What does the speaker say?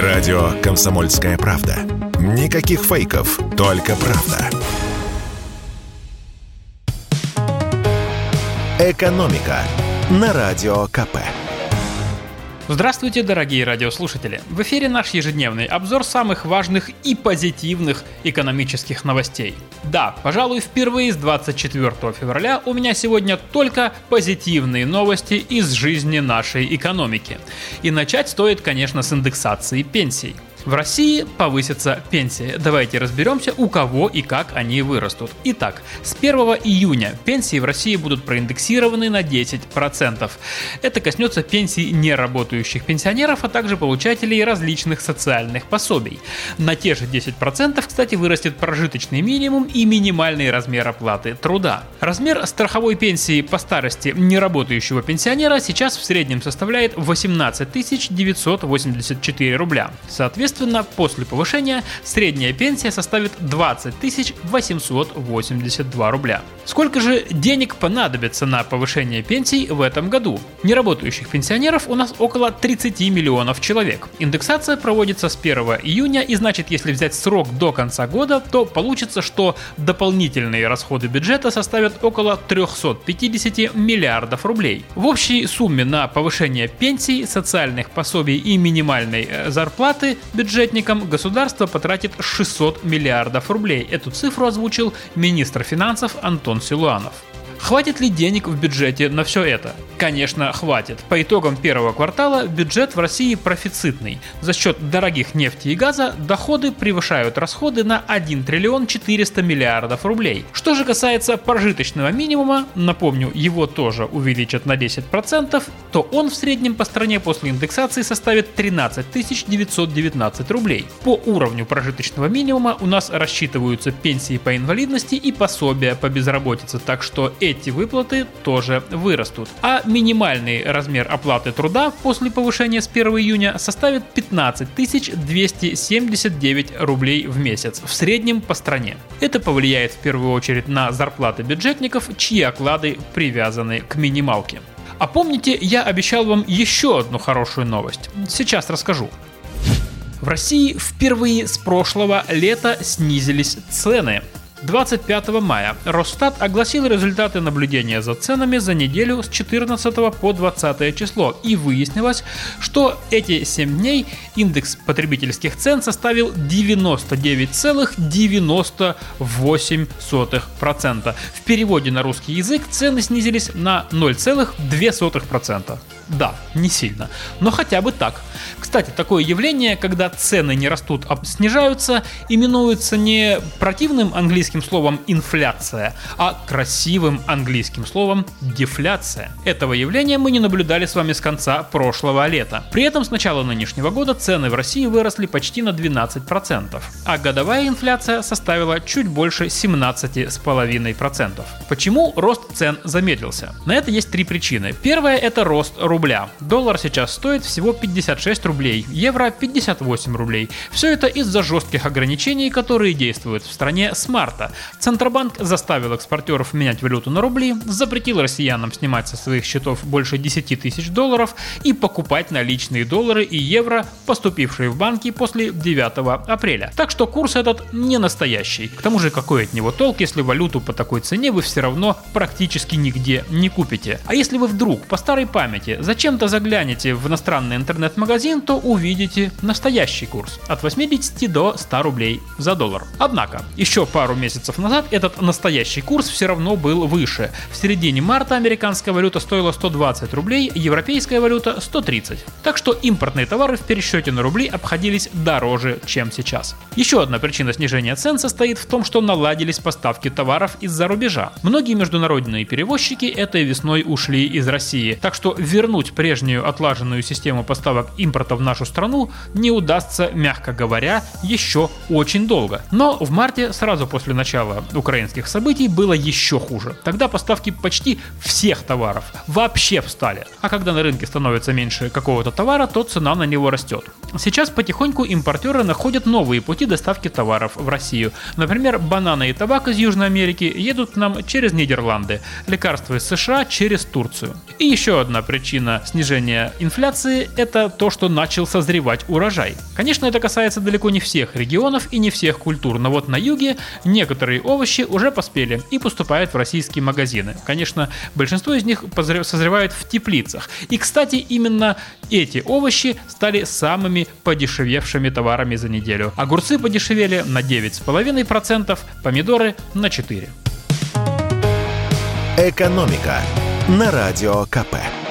Радио «Комсомольская правда». Никаких фейков, только правда. «Экономика» на Радио КП. Здравствуйте, дорогие радиослушатели! В эфире наш ежедневный обзор самых важных и позитивных экономических новостей. Да, пожалуй, впервые с 24 февраля у меня сегодня только позитивные новости из жизни нашей экономики. И начать стоит, конечно, с индексации пенсий. В России повысится пенсии. Давайте разберемся, у кого и как они вырастут. Итак, с 1 июня пенсии в России будут проиндексированы на 10%. Это коснется пенсий неработающих пенсионеров, а также получателей различных социальных пособий. На те же 10%, кстати, вырастет прожиточный минимум и минимальный размер оплаты труда. Размер страховой пенсии по старости неработающего пенсионера сейчас в среднем составляет 18 984 рубля. Соответственно, Соответственно, после повышения средняя пенсия составит 20 882 рубля. Сколько же денег понадобится на повышение пенсий в этом году? Неработающих пенсионеров у нас около 30 миллионов человек. Индексация проводится с 1 июня и значит, если взять срок до конца года, то получится, что дополнительные расходы бюджета составят около 350 миллиардов рублей. В общей сумме на повышение пенсий, социальных пособий и минимальной э, зарплаты бюджетникам государство потратит 600 миллиардов рублей. Эту цифру озвучил министр финансов Антон Силуанов. Хватит ли денег в бюджете на все это? Конечно, хватит. По итогам первого квартала бюджет в России профицитный. За счет дорогих нефти и газа доходы превышают расходы на 1 триллион 400 миллиардов рублей. Что же касается прожиточного минимума, напомню, его тоже увеличат на 10%, то он в среднем по стране после индексации составит 13 919 рублей. По уровню прожиточного минимума у нас рассчитываются пенсии по инвалидности и пособия по безработице, так что эти эти выплаты тоже вырастут. А минимальный размер оплаты труда после повышения с 1 июня составит 15 279 рублей в месяц в среднем по стране. Это повлияет в первую очередь на зарплаты бюджетников, чьи оклады привязаны к минималке. А помните, я обещал вам еще одну хорошую новость. Сейчас расскажу. В России впервые с прошлого лета снизились цены. 25 мая Росстат огласил результаты наблюдения за ценами за неделю с 14 по 20 число и выяснилось, что эти 7 дней индекс потребительских цен составил 99,98%. В переводе на русский язык цены снизились на 0,2%. Да, не сильно, но хотя бы так. Кстати, такое явление, когда цены не растут, а снижаются, именуется не противным английским словом инфляция, а красивым английским словом дефляция. Этого явления мы не наблюдали с вами с конца прошлого лета. При этом с начала нынешнего года цены в России выросли почти на 12%, а годовая инфляция составила чуть больше 17,5%. Почему рост цен замедлился? На это есть три причины. Первая это рост рубля. Доллар сейчас стоит всего 56 рублей, евро 58 рублей. Все это из-за жестких ограничений, которые действуют в стране с марта. Центробанк заставил экспортеров менять валюту на рубли, запретил россиянам снимать со своих счетов больше 10 тысяч долларов и покупать наличные доллары и евро, поступившие в банки после 9 апреля. Так что курс этот не настоящий. К тому же какой от него толк, если валюту по такой цене вы все равно практически нигде не купите. А если вы вдруг по старой памяти зачем-то заглянете в иностранный интернет-магазин, то увидите настоящий курс от 80 до 100 рублей за доллар. Однако, еще пару месяцев назад этот настоящий курс все равно был выше. В середине марта американская валюта стоила 120 рублей, европейская валюта 130. Так что импортные товары в пересчете на рубли обходились дороже, чем сейчас. Еще одна причина снижения цен состоит в том, что наладились поставки товаров из-за рубежа. Многие международные перевозчики этой весной ушли из России, так что вернуть вернуть прежнюю отлаженную систему поставок импорта в нашу страну не удастся, мягко говоря, еще очень долго. Но в марте, сразу после начала украинских событий, было еще хуже. Тогда поставки почти всех товаров вообще встали. А когда на рынке становится меньше какого-то товара, то цена на него растет. Сейчас потихоньку импортеры находят новые пути доставки товаров в Россию. Например, бананы и табак из Южной Америки едут к нам через Нидерланды, лекарства из США через Турцию. И еще одна причина снижения инфляции – это то, что начал созревать урожай. Конечно, это касается далеко не всех регионов и не всех культур, но вот на юге некоторые овощи уже поспели и поступают в российские магазины. Конечно, большинство из них созревают в теплицах. И, кстати, именно эти овощи стали самыми подешевевшими товарами за неделю. Огурцы подешевели на 9,5%, помидоры на 4%. Экономика на радио КП.